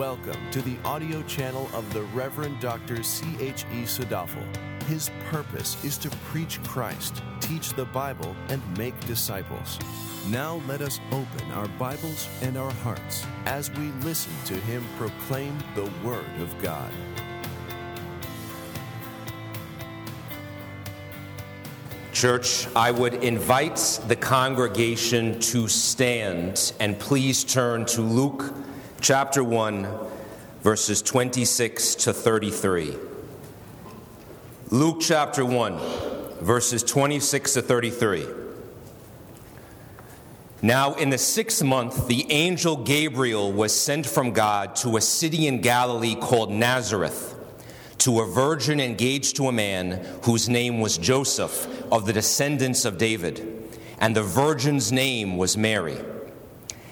Welcome to the audio channel of the Reverend Dr. C.H.E. Sadafel. His purpose is to preach Christ, teach the Bible, and make disciples. Now let us open our Bibles and our hearts as we listen to him proclaim the Word of God. Church, I would invite the congregation to stand and please turn to Luke chapter 1, verses 26 to 33. Luke chapter 1, verses 26 to 33. Now, in the sixth month, the angel Gabriel was sent from God to a city in Galilee called Nazareth to a virgin engaged to a man whose name was Joseph of the descendants of David, and the virgin's name was Mary.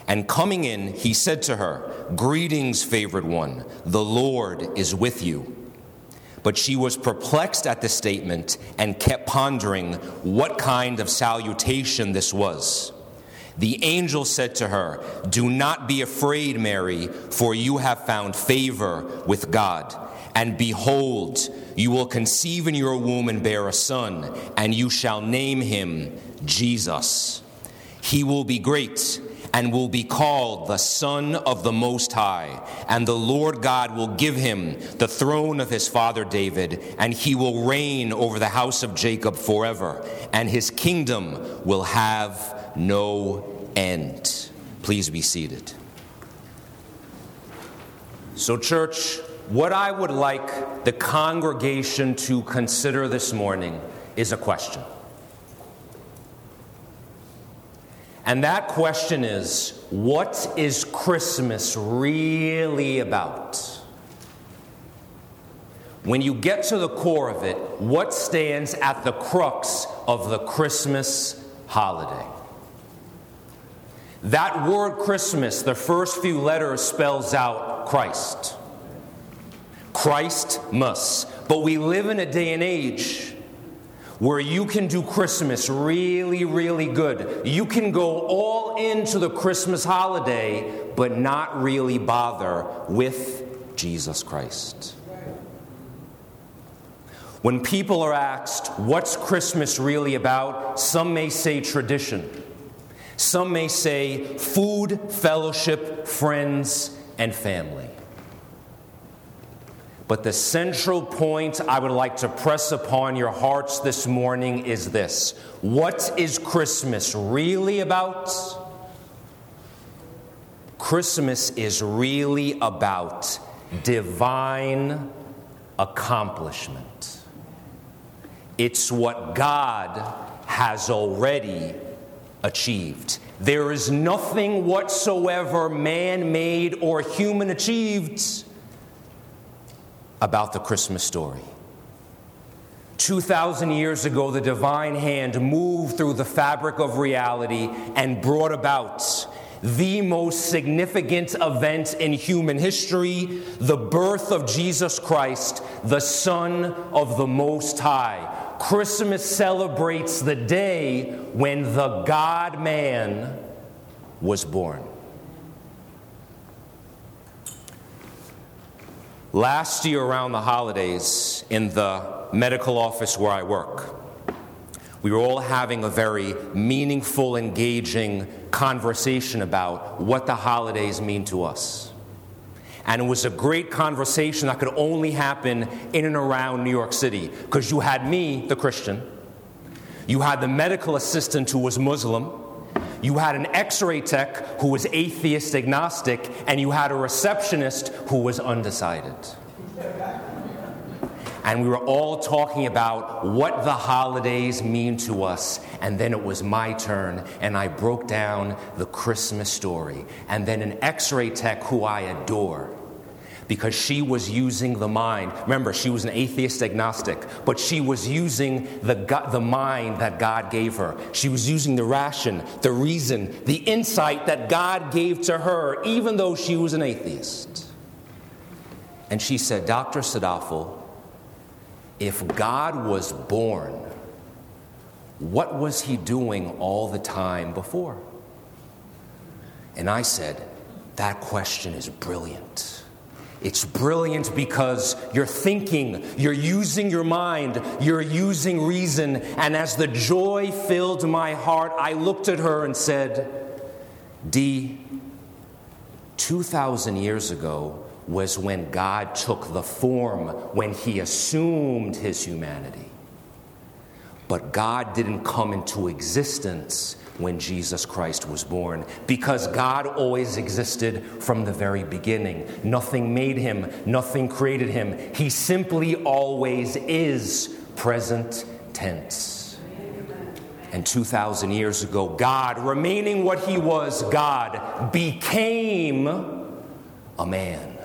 And coming in, he said to her, Greetings, favored one, the Lord is with you. But she was perplexed at the statement and kept pondering what kind of salutation this was. The angel said to her, Do not be afraid, Mary, for you have found favor with God. And behold, you will conceive in your womb and bear a son, and you shall name him Jesus. He will be great and will be called the Son of the Most High. And the Lord God will give him the throne of his father David, and he will reign over the house of Jacob forever, and his kingdom will have no end. Please be seated. So, church, what I would like the congregation to consider this morning is a question. And that question is what is Christmas really about? When you get to the core of it, what stands at the crux of the Christmas holiday? That word Christmas, the first few letters spells out Christ. Christ must. But we live in a day and age where you can do Christmas really, really good. You can go all into the Christmas holiday, but not really bother with Jesus Christ. When people are asked, What's Christmas really about? some may say tradition. Some may say food, fellowship, friends, and family. But the central point I would like to press upon your hearts this morning is this What is Christmas really about? Christmas is really about divine accomplishment. It's what God has already achieved. There is nothing whatsoever man made or human achieved about the Christmas story. 2,000 years ago, the divine hand moved through the fabric of reality and brought about the most significant event in human history the birth of Jesus Christ, the Son of the Most High. Christmas celebrates the day when the God man was born. Last year, around the holidays, in the medical office where I work, we were all having a very meaningful, engaging conversation about what the holidays mean to us. And it was a great conversation that could only happen in and around New York City because you had me, the Christian, you had the medical assistant who was Muslim, you had an x ray tech who was atheist agnostic, and you had a receptionist who was undecided. And we were all talking about what the holidays mean to us. And then it was my turn, and I broke down the Christmas story. And then an x ray tech who I adore because she was using the mind. Remember, she was an atheist agnostic, but she was using the, the mind that God gave her. She was using the ration, the reason, the insight that God gave to her, even though she was an atheist. And she said, Dr. Sadafel, if God was born, what was he doing all the time before? And I said, That question is brilliant. It's brilliant because you're thinking, you're using your mind, you're using reason. And as the joy filled my heart, I looked at her and said, Dee, 2,000 years ago was when God took the form, when He assumed His humanity. But God didn't come into existence when Jesus Christ was born because God always existed from the very beginning. Nothing made him, nothing created him. He simply always is present tense. And 2,000 years ago, God, remaining what he was, God, became a man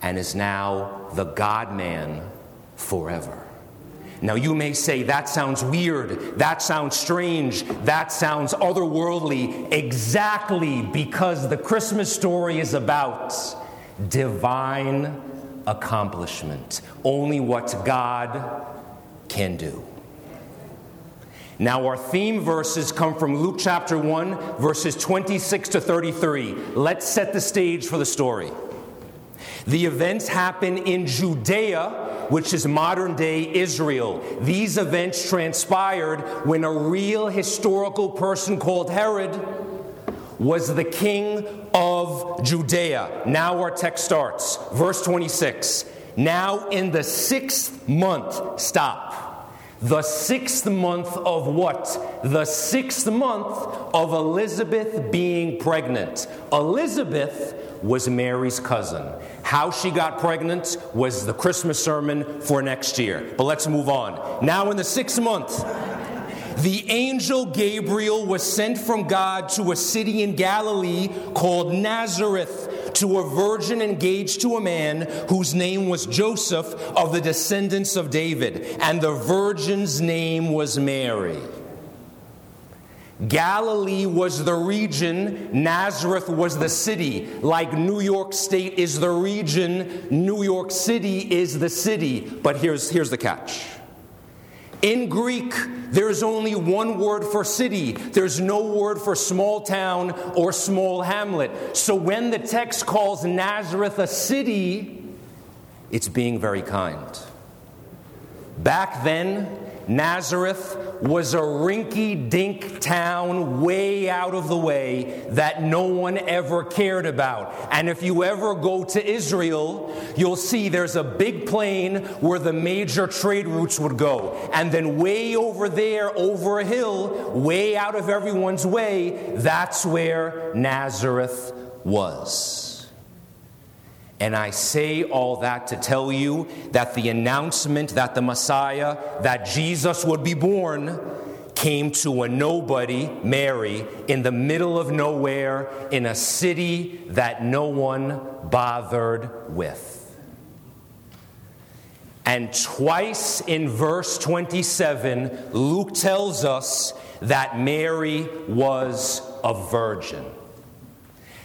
and is now the God man forever. Now, you may say, that sounds weird, that sounds strange, that sounds otherworldly, exactly because the Christmas story is about divine accomplishment, only what God can do. Now, our theme verses come from Luke chapter 1, verses 26 to 33. Let's set the stage for the story. The events happen in Judea which is modern day Israel. These events transpired when a real historical person called Herod was the king of Judea. Now our text starts. Verse 26. Now in the sixth month, stop. The sixth month of what? The sixth month of Elizabeth being pregnant. Elizabeth was Mary's cousin. How she got pregnant was the Christmas sermon for next year. But let's move on. Now, in the sixth month, the angel Gabriel was sent from God to a city in Galilee called Nazareth to a virgin engaged to a man whose name was Joseph of the descendants of David, and the virgin's name was Mary. Galilee was the region, Nazareth was the city. Like New York State is the region, New York City is the city. But here's, here's the catch. In Greek, there's only one word for city. There's no word for small town or small hamlet. So when the text calls Nazareth a city, it's being very kind. Back then, Nazareth was a rinky dink town way out of the way that no one ever cared about. And if you ever go to Israel, you'll see there's a big plain where the major trade routes would go. And then way over there, over a hill, way out of everyone's way, that's where Nazareth was. And I say all that to tell you that the announcement that the Messiah, that Jesus would be born, came to a nobody, Mary, in the middle of nowhere, in a city that no one bothered with. And twice in verse 27, Luke tells us that Mary was a virgin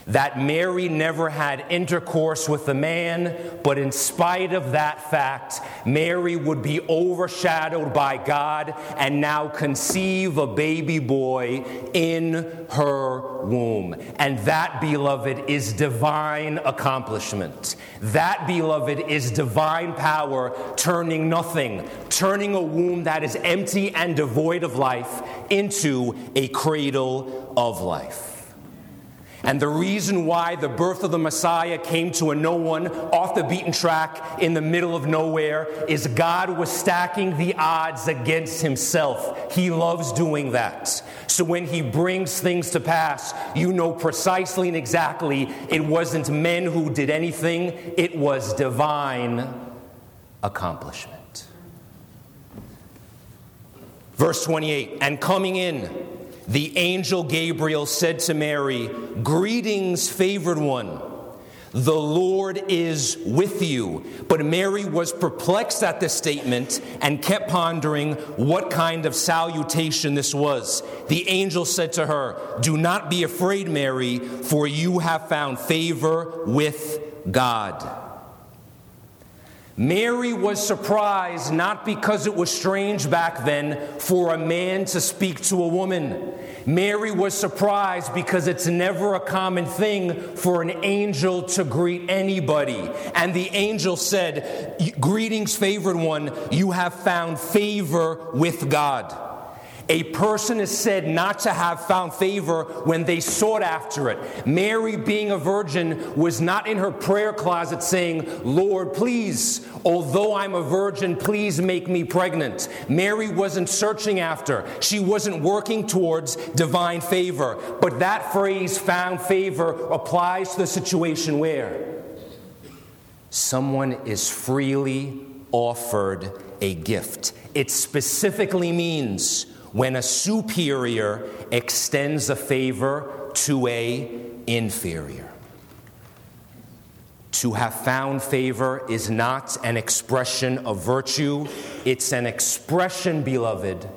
that Mary never had intercourse with a man, but in spite of that fact, Mary would be overshadowed by God and now conceive a baby boy in her womb. And that, beloved, is divine accomplishment. That, beloved, is divine power turning nothing, turning a womb that is empty and devoid of life into a cradle of life. And the reason why the birth of the Messiah came to a no one off the beaten track in the middle of nowhere is God was stacking the odds against himself. He loves doing that. So when he brings things to pass, you know precisely and exactly it wasn't men who did anything, it was divine accomplishment. Verse 28 And coming in, the angel Gabriel said to Mary, Greetings, favored one. The Lord is with you. But Mary was perplexed at this statement and kept pondering what kind of salutation this was. The angel said to her, Do not be afraid, Mary, for you have found favor with God. Mary was surprised not because it was strange back then for a man to speak to a woman. Mary was surprised because it's never a common thing for an angel to greet anybody. And the angel said, Greetings, favored one, you have found favor with God. A person is said not to have found favor when they sought after it. Mary, being a virgin, was not in her prayer closet saying, Lord, please, although I'm a virgin, please make me pregnant. Mary wasn't searching after, she wasn't working towards divine favor. But that phrase, found favor, applies to the situation where someone is freely offered a gift. It specifically means when a superior extends a favor to a inferior. To have found favor is not an expression of virtue, it's an expression, beloved,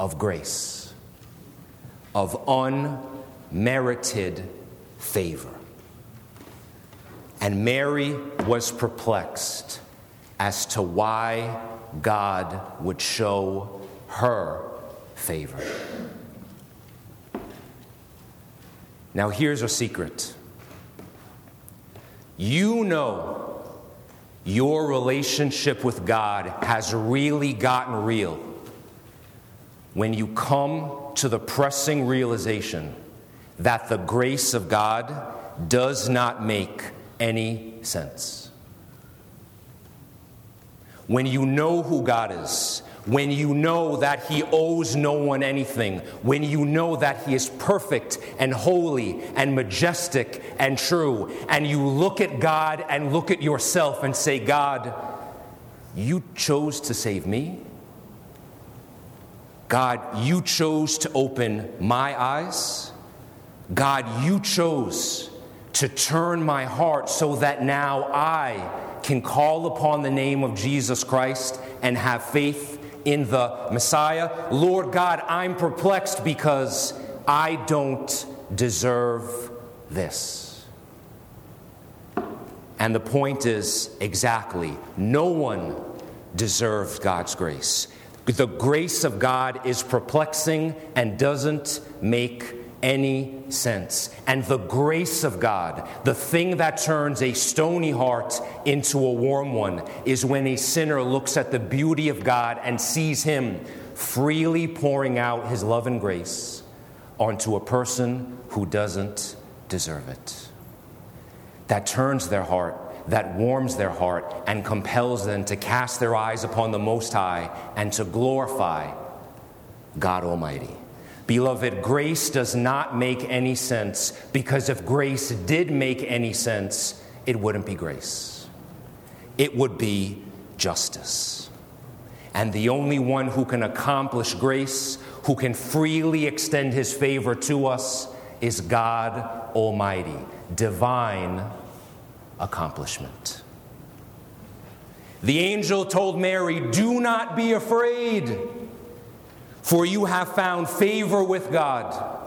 of grace, of unmerited favor. And Mary was perplexed as to why God would show her favor. Now, here's a secret you know your relationship with God has really gotten real when you come to the pressing realization that the grace of God does not make any sense. When you know who God is, when you know that He owes no one anything, when you know that He is perfect and holy and majestic and true, and you look at God and look at yourself and say, God, you chose to save me. God, you chose to open my eyes. God, you chose to turn my heart so that now I can call upon the name of Jesus Christ and have faith in the Messiah. Lord God, I'm perplexed because I don't deserve this. And the point is exactly no one deserves God's grace. The grace of God is perplexing and doesn't make any sense. And the grace of God, the thing that turns a stony heart into a warm one, is when a sinner looks at the beauty of God and sees Him freely pouring out His love and grace onto a person who doesn't deserve it. That turns their heart, that warms their heart, and compels them to cast their eyes upon the Most High and to glorify God Almighty. Beloved, grace does not make any sense because if grace did make any sense, it wouldn't be grace. It would be justice. And the only one who can accomplish grace, who can freely extend his favor to us, is God Almighty, divine accomplishment. The angel told Mary, Do not be afraid for you have found favor with God.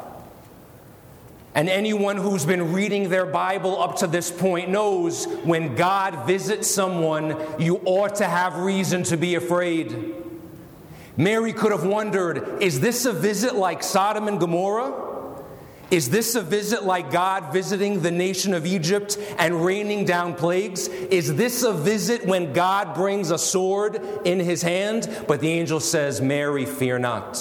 And anyone who's been reading their Bible up to this point knows when God visits someone, you ought to have reason to be afraid. Mary could have wondered is this a visit like Sodom and Gomorrah? Is this a visit like God visiting the nation of Egypt and raining down plagues? Is this a visit when God brings a sword in his hand? But the angel says, Mary, fear not.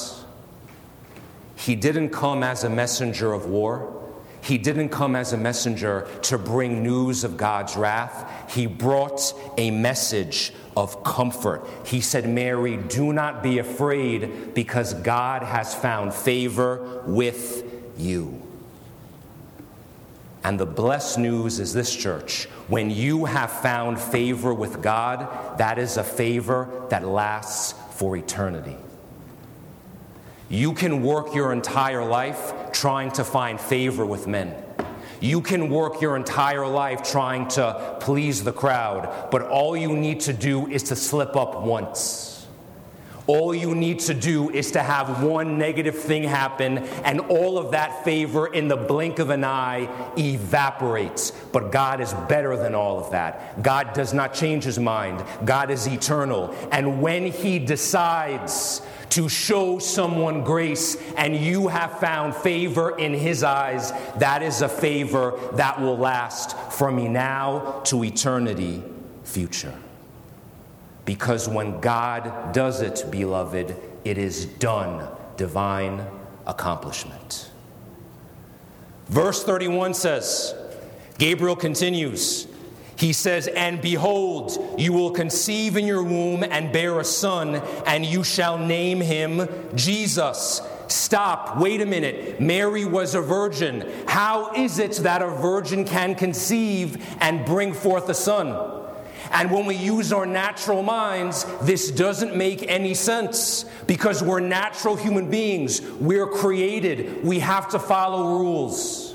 He didn't come as a messenger of war. He didn't come as a messenger to bring news of God's wrath. He brought a message of comfort. He said, Mary, do not be afraid because God has found favor with you. And the blessed news is this, church. When you have found favor with God, that is a favor that lasts for eternity. You can work your entire life trying to find favor with men. You can work your entire life trying to please the crowd, but all you need to do is to slip up once All you need to do is to have one negative thing happen, and all of that favor in the blink of an eye evaporates. But God is better than all of that. God does not change his mind, God is eternal. And when he decides, to show someone grace and you have found favor in his eyes, that is a favor that will last from now to eternity future. Because when God does it, beloved, it is done, divine accomplishment. Verse 31 says, Gabriel continues, he says, And behold, you will conceive in your womb and bear a son, and you shall name him Jesus. Stop, wait a minute. Mary was a virgin. How is it that a virgin can conceive and bring forth a son? And when we use our natural minds, this doesn't make any sense because we're natural human beings. We're created. We have to follow rules.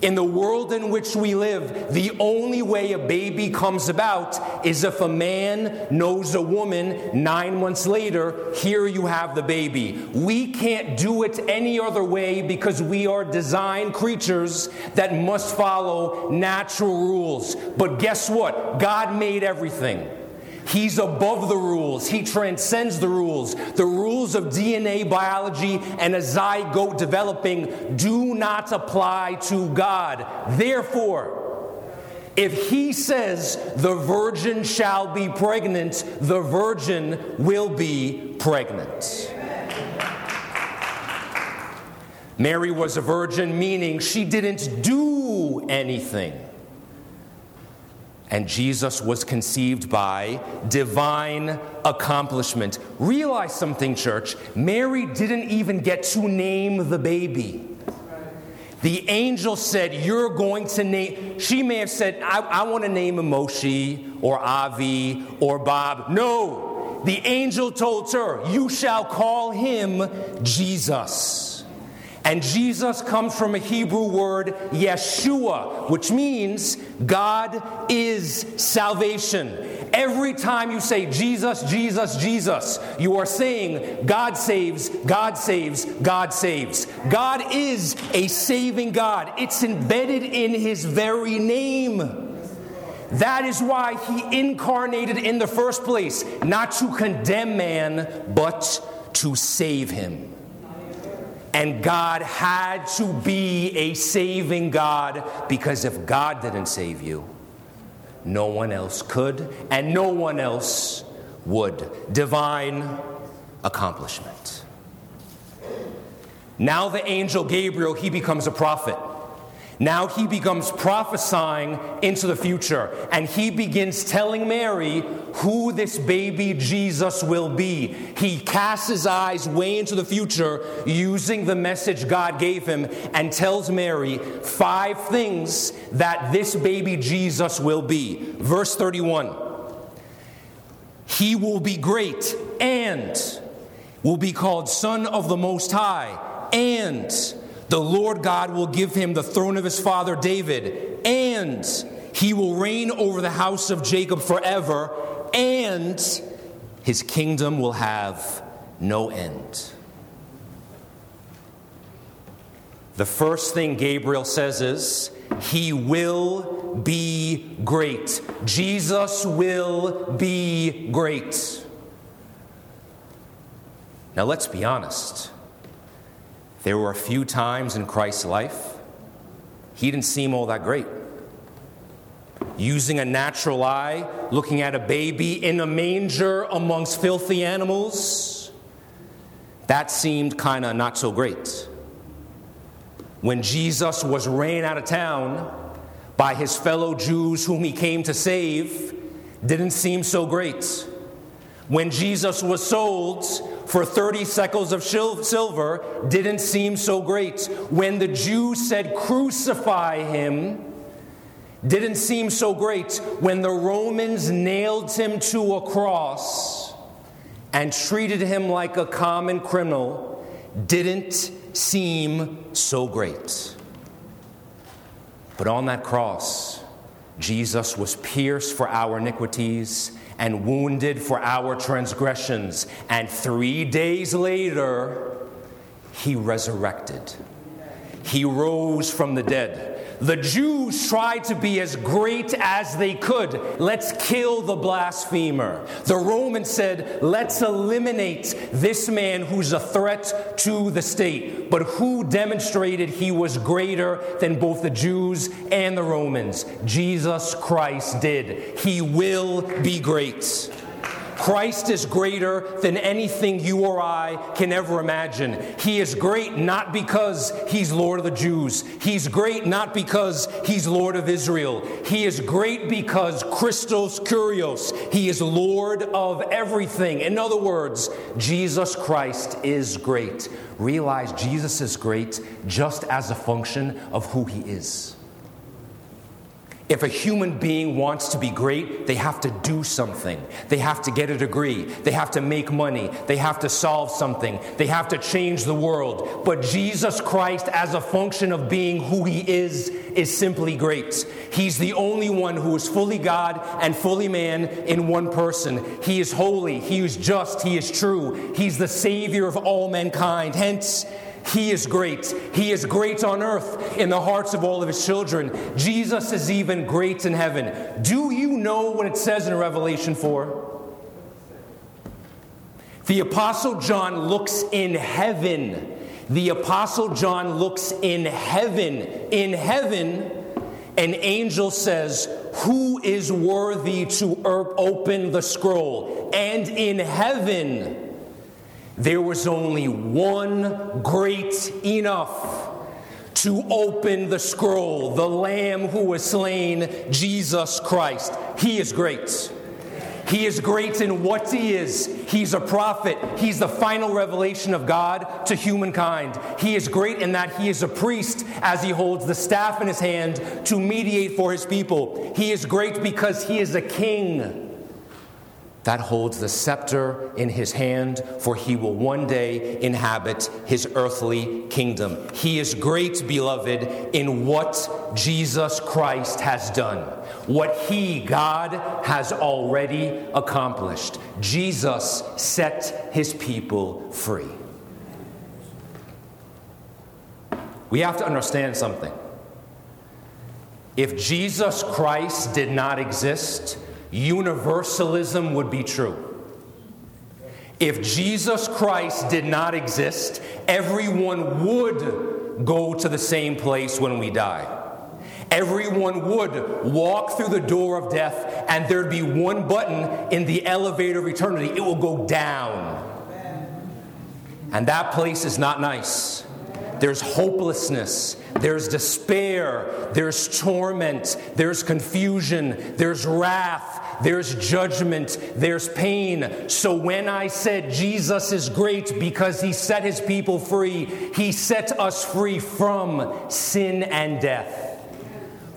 In the world in which we live, the only way a baby comes about is if a man knows a woman nine months later, here you have the baby. We can't do it any other way because we are designed creatures that must follow natural rules. But guess what? God made everything. He's above the rules. He transcends the rules. The rules of DNA biology and a zygote developing do not apply to God. Therefore, if he says the virgin shall be pregnant, the virgin will be pregnant. Mary was a virgin, meaning she didn't do anything and Jesus was conceived by divine accomplishment. Realize something, church. Mary didn't even get to name the baby. The angel said, You're going to name. She may have said, I, I want to name him Moshe or Avi or Bob. No. The angel told her, You shall call him Jesus. And Jesus comes from a Hebrew word, Yeshua, which means God is salvation. Every time you say Jesus, Jesus, Jesus, you are saying God saves, God saves, God saves. God is a saving God, it's embedded in his very name. That is why he incarnated in the first place, not to condemn man, but to save him. And God had to be a saving God because if God didn't save you, no one else could and no one else would. Divine accomplishment. Now, the angel Gabriel, he becomes a prophet. Now he becomes prophesying into the future, and he begins telling Mary who this baby Jesus will be. He casts his eyes way into the future using the message God gave him and tells Mary five things that this baby Jesus will be. Verse 31 He will be great and will be called Son of the Most High and the Lord God will give him the throne of his father David, and he will reign over the house of Jacob forever, and his kingdom will have no end. The first thing Gabriel says is, He will be great. Jesus will be great. Now, let's be honest. There were a few times in Christ's life he didn't seem all that great. Using a natural eye, looking at a baby in a manger amongst filthy animals, that seemed kind of not so great. When Jesus was ran out of town by his fellow Jews whom he came to save, didn't seem so great. When Jesus was sold for 30 shekels of silver didn't seem so great. When the Jews said, Crucify him, didn't seem so great. When the Romans nailed him to a cross and treated him like a common criminal, didn't seem so great. But on that cross, Jesus was pierced for our iniquities and wounded for our transgressions. And three days later, he resurrected. He rose from the dead. The Jews tried to be as great as they could. Let's kill the blasphemer. The Romans said, let's eliminate this man who's a threat to the state. But who demonstrated he was greater than both the Jews and the Romans? Jesus Christ did. He will be great. Christ is greater than anything you or I can ever imagine. He is great not because he's Lord of the Jews. He's great not because he's Lord of Israel. He is great because Christos Kyrios. He is Lord of everything. In other words, Jesus Christ is great. Realize Jesus is great just as a function of who he is. If a human being wants to be great, they have to do something. They have to get a degree. They have to make money. They have to solve something. They have to change the world. But Jesus Christ, as a function of being who he is, is simply great. He's the only one who is fully God and fully man in one person. He is holy. He is just. He is true. He's the Savior of all mankind. Hence, he is great. He is great on earth in the hearts of all of his children. Jesus is even great in heaven. Do you know what it says in Revelation 4? The Apostle John looks in heaven. The Apostle John looks in heaven. In heaven, an angel says, Who is worthy to er, open the scroll? And in heaven, there was only one great enough to open the scroll, the Lamb who was slain, Jesus Christ. He is great. He is great in what he is. He's a prophet. He's the final revelation of God to humankind. He is great in that he is a priest as he holds the staff in his hand to mediate for his people. He is great because he is a king that holds the scepter in his hand, for he will one day inhabit his earthly kingdom. He is great, beloved, in what Jesus Christ has done, what he, God, has already accomplished. Jesus set his people free. We have to understand something. If Jesus Christ did not exist, universalism would be true. If Jesus Christ did not exist, everyone would go to the same place when we die. Everyone would walk through the door of death, and there'd be one button in the elevator of eternity. It will go down. And that place is not nice. There's hopelessness, there's despair, there's torment, there's confusion, there's wrath, there's judgment, there's pain. So when I said Jesus is great because he set his people free, he set us free from sin and death.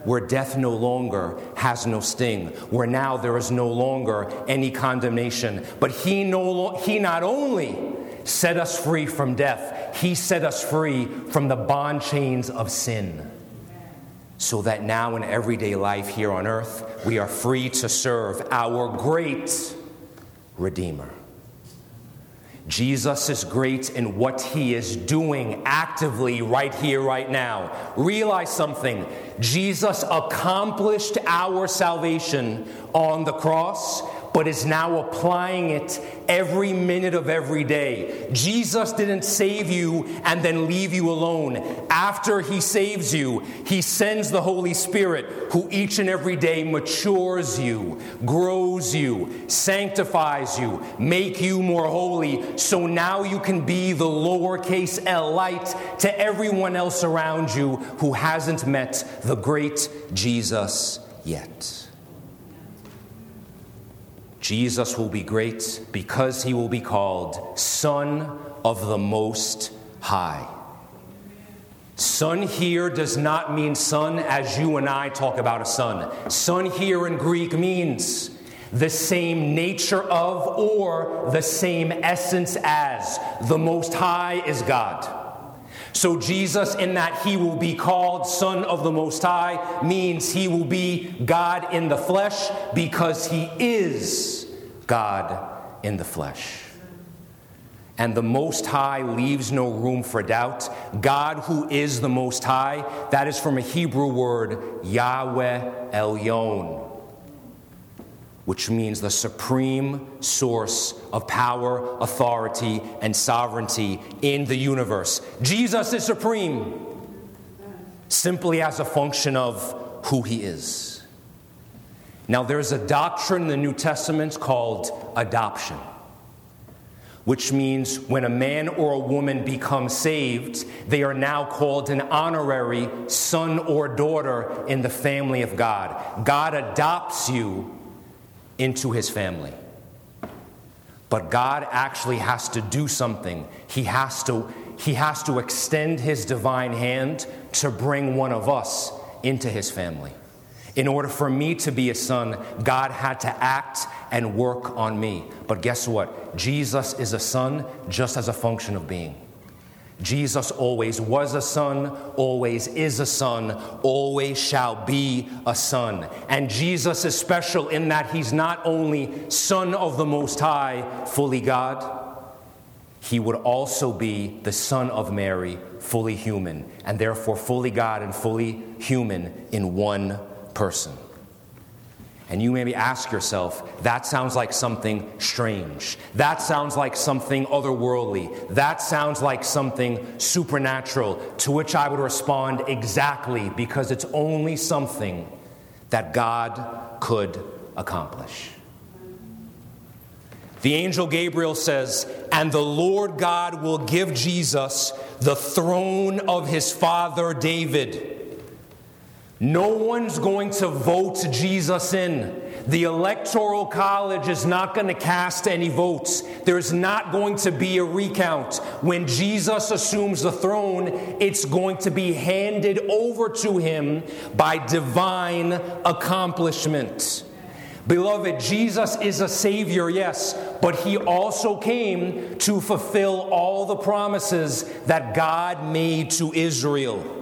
Where death no longer has no sting, where now there is no longer any condemnation. But he, no, he not only set us free from death, he set us free from the bond chains of sin so that now in everyday life here on earth, we are free to serve our great Redeemer. Jesus is great in what he is doing actively right here, right now. Realize something Jesus accomplished our salvation on the cross but is now applying it every minute of every day. Jesus didn't save you and then leave you alone. After he saves you, he sends the Holy Spirit who each and every day matures you, grows you, sanctifies you, make you more holy so now you can be the lowercase l light to everyone else around you who hasn't met the great Jesus yet. Jesus will be great because he will be called Son of the Most High. Son here does not mean son as you and I talk about a son. Son here in Greek means the same nature of or the same essence as. The Most High is God. So, Jesus, in that he will be called Son of the Most High, means he will be God in the flesh because he is God in the flesh. And the Most High leaves no room for doubt. God, who is the Most High, that is from a Hebrew word, Yahweh Elyon, which means the supreme source of power, authority, and sovereignty in the universe. Jesus is supreme simply as a function of who he is. Now, there's a doctrine in the New Testament called adoption, which means when a man or a woman becomes saved, they are now called an honorary son or daughter in the family of God. God adopts you into his family. But God actually has to do something. He has to, he has to extend his divine hand to bring one of us into his family. In order for me to be a son, God had to act and work on me. But guess what? Jesus is a son just as a function of being. Jesus always was a son, always is a son, always shall be a son. And Jesus is special in that he's not only Son of the Most High, fully God, he would also be the Son of Mary, fully human, and therefore fully God and fully human in one person. And you maybe ask yourself, that sounds like something strange. That sounds like something otherworldly. That sounds like something supernatural. To which I would respond, exactly, because it's only something that God could accomplish. The angel Gabriel says, And the Lord God will give Jesus the throne of his father David. No one's going to vote Jesus in. The Electoral College is not going to cast any votes. There's not going to be a recount. When Jesus assumes the throne, it's going to be handed over to him by divine accomplishment. Beloved, Jesus is a Savior, yes, but He also came to fulfill all the promises that God made to Israel.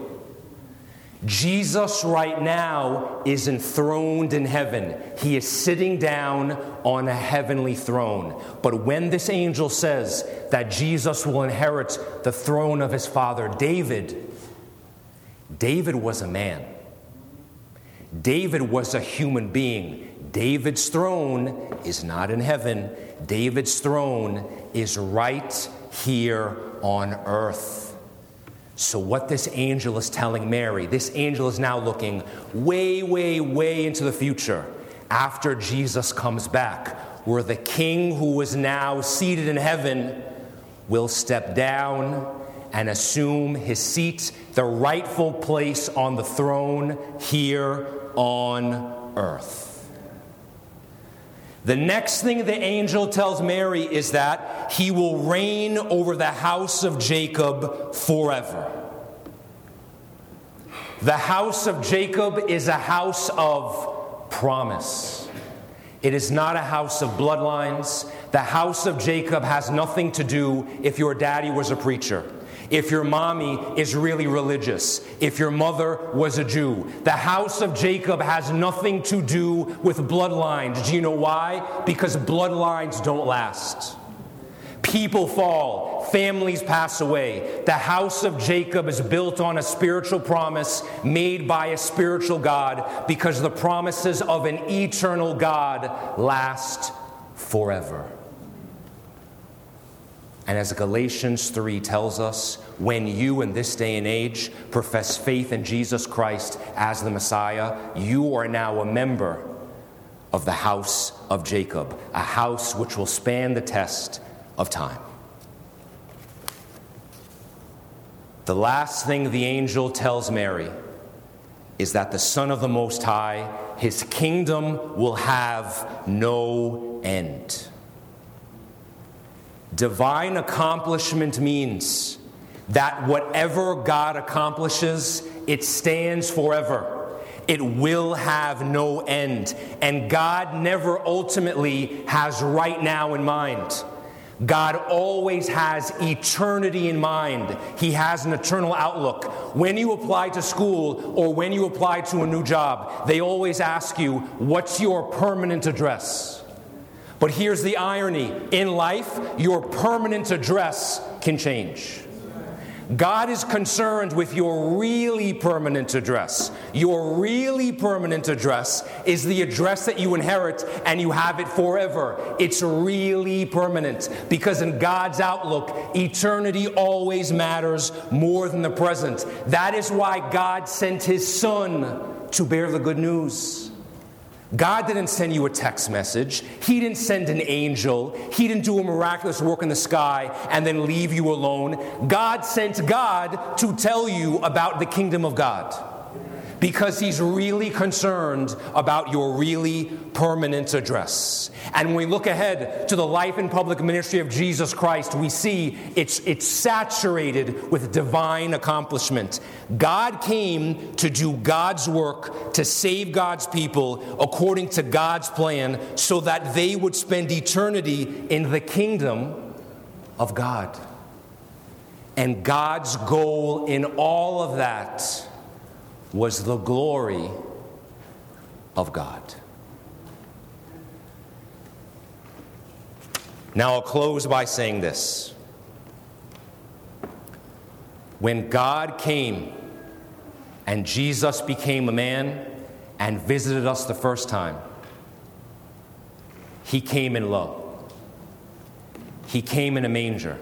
Jesus, right now, is enthroned in heaven. He is sitting down on a heavenly throne. But when this angel says that Jesus will inherit the throne of his father David, David was a man. David was a human being. David's throne is not in heaven, David's throne is right here on earth. So, what this angel is telling Mary, this angel is now looking way, way, way into the future after Jesus comes back, where the king who is now seated in heaven will step down and assume his seat, the rightful place on the throne here on earth. The next thing the angel tells Mary is that he will reign over the house of Jacob forever. The house of Jacob is a house of promise. It is not a house of bloodlines. The house of Jacob has nothing to do if your daddy was a preacher if your mommy is really religious, if your mother was a Jew. The house of Jacob has nothing to do with bloodlines. Do you know why? Because bloodlines don't last. People fall, families pass away. The house of Jacob is built on a spiritual promise made by a spiritual God because the promises of an eternal God last forever. And as Galatians 3 tells us, when you in this day and age profess faith in Jesus Christ as the Messiah, you are now a member of the house of Jacob, a house which will span the test of time. The last thing the angel tells Mary is that the Son of the Most High, his kingdom will have no end. Divine accomplishment means that whatever God accomplishes, it stands forever. It will have no end. And God never ultimately has right now in mind. God always has eternity in mind. He has an eternal outlook. When you apply to school or when you apply to a new job, they always ask you, What's your permanent address? But here's the irony in life, your permanent address can change. God is concerned with your really permanent address. Your really permanent address is the address that you inherit and you have it forever. It's really permanent because, in God's outlook, eternity always matters more than the present. That is why God sent His Son to bear the good news. God didn't send you a text message. He didn't send an angel. He didn't do a miraculous work in the sky and then leave you alone. God sent God to tell you about the kingdom of God because he's really concerned about your really permanent address. And when we look ahead to the life and public ministry of Jesus Christ, we see it's, it's saturated with divine accomplishment. God came to do God's work, to save God's people according to God's plan, so that they would spend eternity in the kingdom of God. And God's goal in all of that was the glory of God. Now, I'll close by saying this. When God came and Jesus became a man and visited us the first time, he came in love. He came in a manger.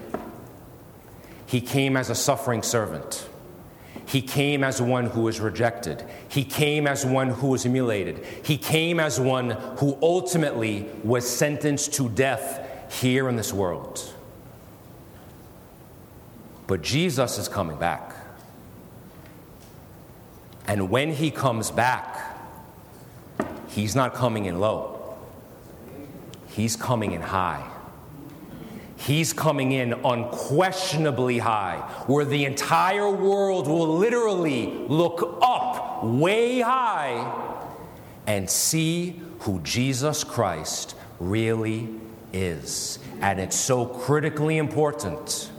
He came as a suffering servant. He came as one who was rejected. He came as one who was humiliated. He came as one who ultimately was sentenced to death here in this world. But Jesus is coming back. And when he comes back, he's not coming in low, he's coming in high. He's coming in unquestionably high, where the entire world will literally look up way high and see who Jesus Christ really is. And it's so critically important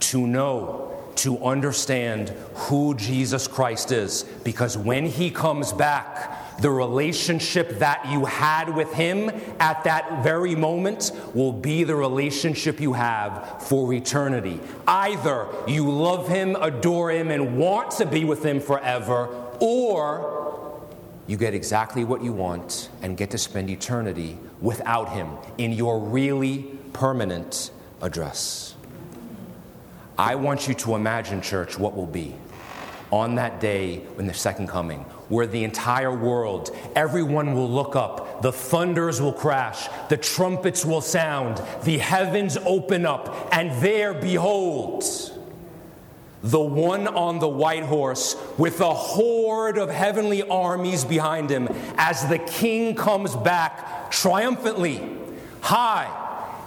to know, to understand who Jesus Christ is, because when he comes back, the relationship that you had with Him at that very moment will be the relationship you have for eternity. Either you love Him, adore Him, and want to be with Him forever, or you get exactly what you want and get to spend eternity without Him in your really permanent address. I want you to imagine, church, what will be on that day in the second coming where the entire world, everyone will look up, the thunders will crash, the trumpets will sound, the heavens open up, and there, behold, the one on the white horse with a horde of heavenly armies behind him as the king comes back triumphantly, high,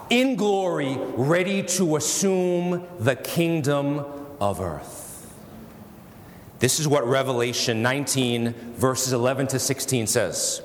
in glory, ready to assume the kingdom of earth. This is what Revelation 19, verses 11 to 16 says.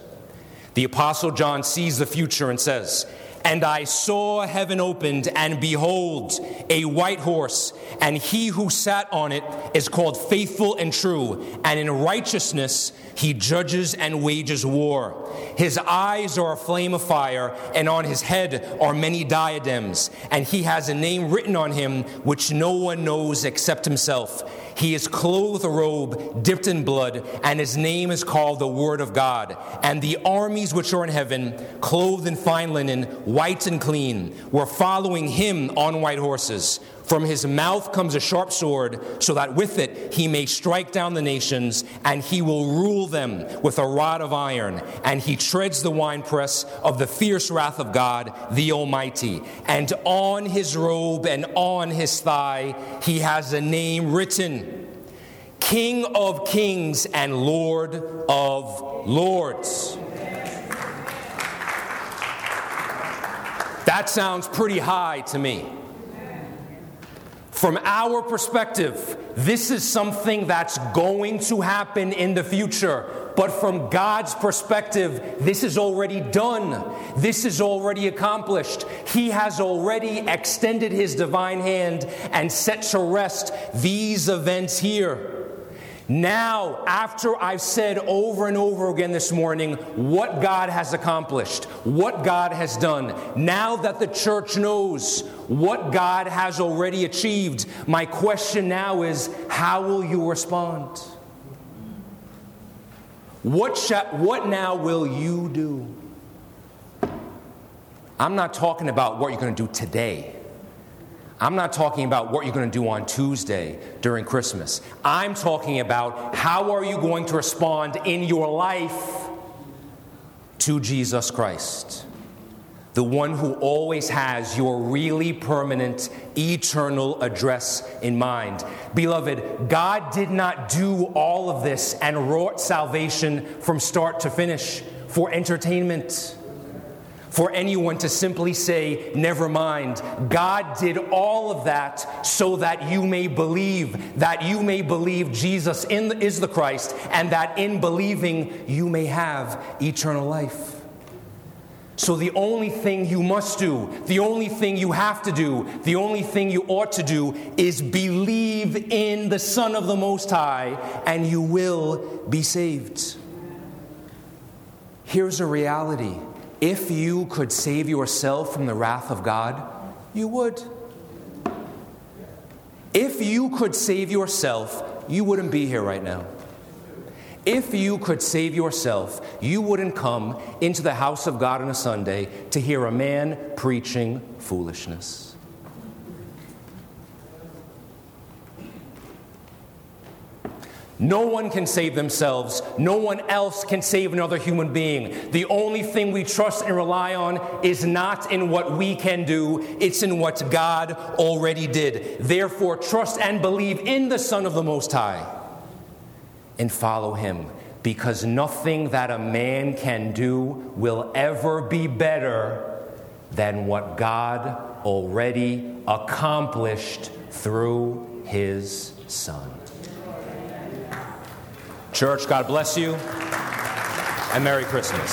The Apostle John sees the future and says, and I saw heaven opened, and behold, a white horse, and he who sat on it is called faithful and true, and in righteousness he judges and wages war. His eyes are a flame of fire, and on his head are many diadems, and he has a name written on him which no one knows except himself. He is clothed a robe dipped in blood, and his name is called the Word of God. And the armies which are in heaven, clothed in fine linen, white and clean, were following him on white horses. From his mouth comes a sharp sword, so that with it he may strike down the nations, and he will rule them with a rod of iron. And he treads the winepress of the fierce wrath of God, the Almighty. And on his robe and on his thigh he has a name written King of Kings and Lord of Lords. That sounds pretty high to me. From our perspective, this is something that's going to happen in the future. But from God's perspective, this is already done. This is already accomplished. He has already extended his divine hand and set to rest these events here. Now, after I've said over and over again this morning what God has accomplished, what God has done, now that the church knows what God has already achieved, my question now is how will you respond? What, shall, what now will you do? I'm not talking about what you're going to do today. I'm not talking about what you're going to do on Tuesday during Christmas. I'm talking about how are you going to respond in your life to Jesus Christ, the one who always has your really permanent, eternal address in mind. Beloved, God did not do all of this and wrought salvation from start to finish for entertainment for anyone to simply say, Never mind. God did all of that so that you may believe, that you may believe Jesus the, is the Christ, and that in believing you may have eternal life. So, the only thing you must do, the only thing you have to do, the only thing you ought to do is believe in the Son of the Most High, and you will be saved. Here's a reality if you could save yourself from the wrath of God, you would. If you could save yourself, you wouldn't be here right now. If you could save yourself, you wouldn't come into the house of God on a Sunday to hear a man preaching foolishness. No one can save themselves. No one else can save another human being. The only thing we trust and rely on is not in what we can do, it's in what God already did. Therefore, trust and believe in the Son of the Most High and follow Him, because nothing that a man can do will ever be better than what God already accomplished through His Son. Church, God bless you, and Merry Christmas.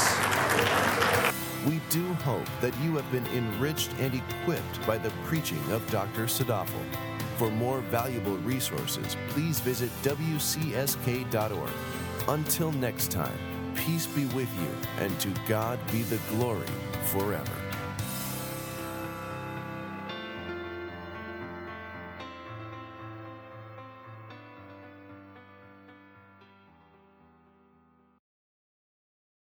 We do hope that you have been enriched and equipped by the preaching of Dr. Sadafel. For more valuable resources, please visit wcsk.org. Until next time, peace be with you, and to God be the glory forever.